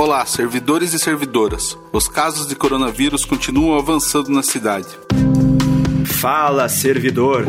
Olá, servidores e servidoras. Os casos de coronavírus continuam avançando na cidade. Fala, servidor.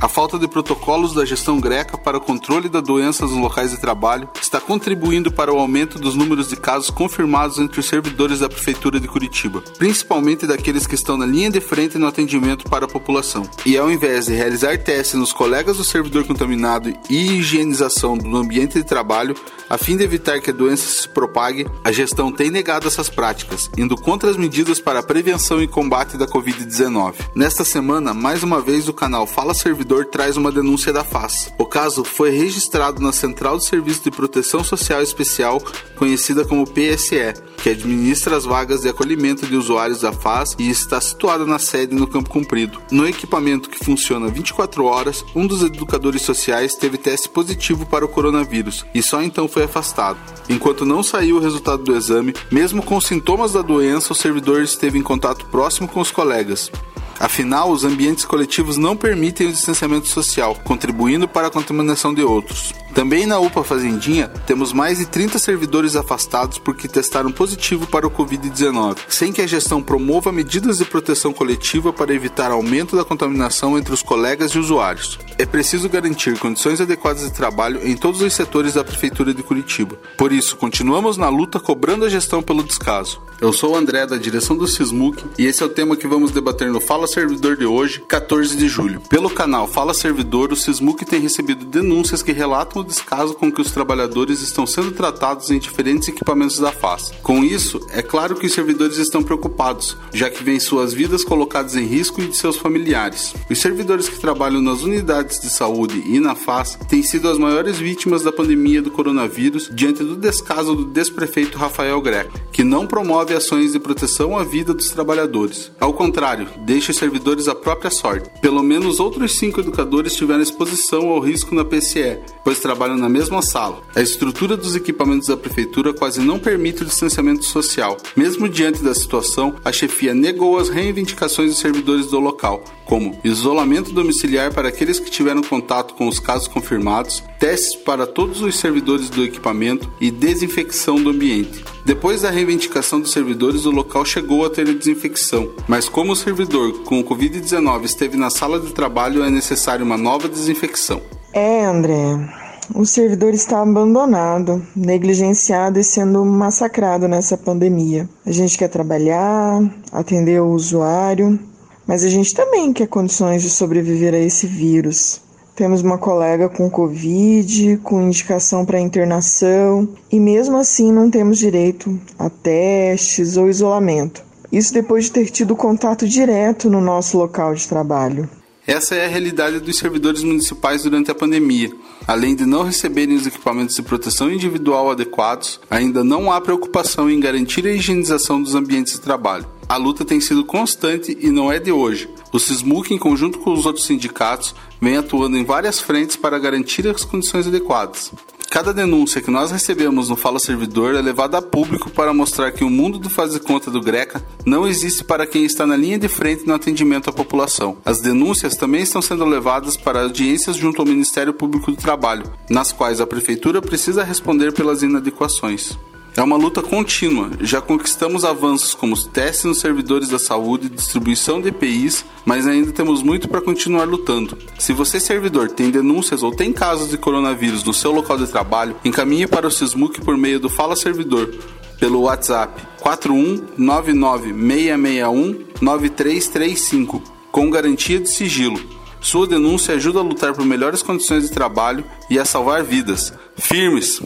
A falta de protocolos da gestão greca para o controle da doença nos locais de trabalho está contribuindo para o aumento dos números de casos confirmados entre os servidores da Prefeitura de Curitiba, principalmente daqueles que estão na linha de frente no atendimento para a população. E ao invés de realizar testes nos colegas do servidor contaminado e higienização do ambiente de trabalho, a fim de evitar que a doença se propague, a gestão tem negado essas práticas, indo contra as medidas para a prevenção e combate da Covid-19. Nesta semana, mais uma vez, o canal Fala Servidor servidor traz uma denúncia da FAS. O caso foi registrado na Central de Serviço de Proteção Social Especial, conhecida como PSE, que administra as vagas de acolhimento de usuários da FAS e está situada na sede no Campo Comprido. No equipamento que funciona 24 horas, um dos educadores sociais teve teste positivo para o coronavírus e só então foi afastado. Enquanto não saiu o resultado do exame, mesmo com sintomas da doença, o servidor esteve em contato próximo com os colegas. Afinal, os ambientes coletivos não permitem o distanciamento social, contribuindo para a contaminação de outros. Também na UPA Fazendinha, temos mais de 30 servidores afastados porque testaram positivo para o Covid-19, sem que a gestão promova medidas de proteção coletiva para evitar aumento da contaminação entre os colegas e usuários. É preciso garantir condições adequadas de trabalho em todos os setores da Prefeitura de Curitiba. Por isso, continuamos na luta cobrando a gestão pelo descaso. Eu sou o André, da direção do Sismuc, e esse é o tema que vamos debater no Fala Servidor de hoje, 14 de julho. Pelo canal Fala Servidor, o Sismuc tem recebido denúncias que relatam o descaso com que os trabalhadores estão sendo tratados em diferentes equipamentos da FAS. Com isso, é claro que os servidores estão preocupados, já que vêm suas vidas colocadas em risco e de seus familiares. Os servidores que trabalham nas unidades de saúde e na FAS têm sido as maiores vítimas da pandemia do coronavírus diante do descaso do desprefeito Rafael Greco, que não promove ações de proteção à vida dos trabalhadores. Ao contrário, deixa os servidores à própria sorte. Pelo menos outros cinco educadores tiveram exposição ao risco na PCE, pois trabalham na mesma sala. A estrutura dos equipamentos da prefeitura quase não permite o distanciamento social. Mesmo diante da situação, a chefia negou as reivindicações dos servidores do local, como isolamento domiciliar para aqueles que tiveram contato com os casos confirmados, testes para todos os servidores do equipamento e desinfecção do ambiente. Depois da reivindicação dos servidores, o local chegou a ter desinfecção, mas como o servidor com o Covid-19 esteve na sala de trabalho, é necessário uma nova desinfecção. É, André. O servidor está abandonado, negligenciado e sendo massacrado nessa pandemia. A gente quer trabalhar, atender o usuário, mas a gente também quer condições de sobreviver a esse vírus. Temos uma colega com Covid, com indicação para internação, e mesmo assim não temos direito a testes ou isolamento. Isso depois de ter tido contato direto no nosso local de trabalho. Essa é a realidade dos servidores municipais durante a pandemia. Além de não receberem os equipamentos de proteção individual adequados, ainda não há preocupação em garantir a higienização dos ambientes de trabalho. A luta tem sido constante e não é de hoje. O SISMUC, em conjunto com os outros sindicatos, vem atuando em várias frentes para garantir as condições adequadas. Cada denúncia que nós recebemos no Fala Servidor é levada a público para mostrar que o mundo do fazer conta do Greca não existe para quem está na linha de frente no atendimento à população. As denúncias também estão sendo levadas para audiências junto ao Ministério Público do Trabalho, nas quais a Prefeitura precisa responder pelas inadequações. É uma luta contínua. Já conquistamos avanços como os testes nos servidores da saúde, distribuição de EPIs, mas ainda temos muito para continuar lutando. Se você, servidor, tem denúncias ou tem casos de coronavírus no seu local de trabalho, encaminhe para o Sismuc por meio do Fala Servidor pelo WhatsApp 419619335 com garantia de sigilo. Sua denúncia ajuda a lutar por melhores condições de trabalho e a salvar vidas. Firmes!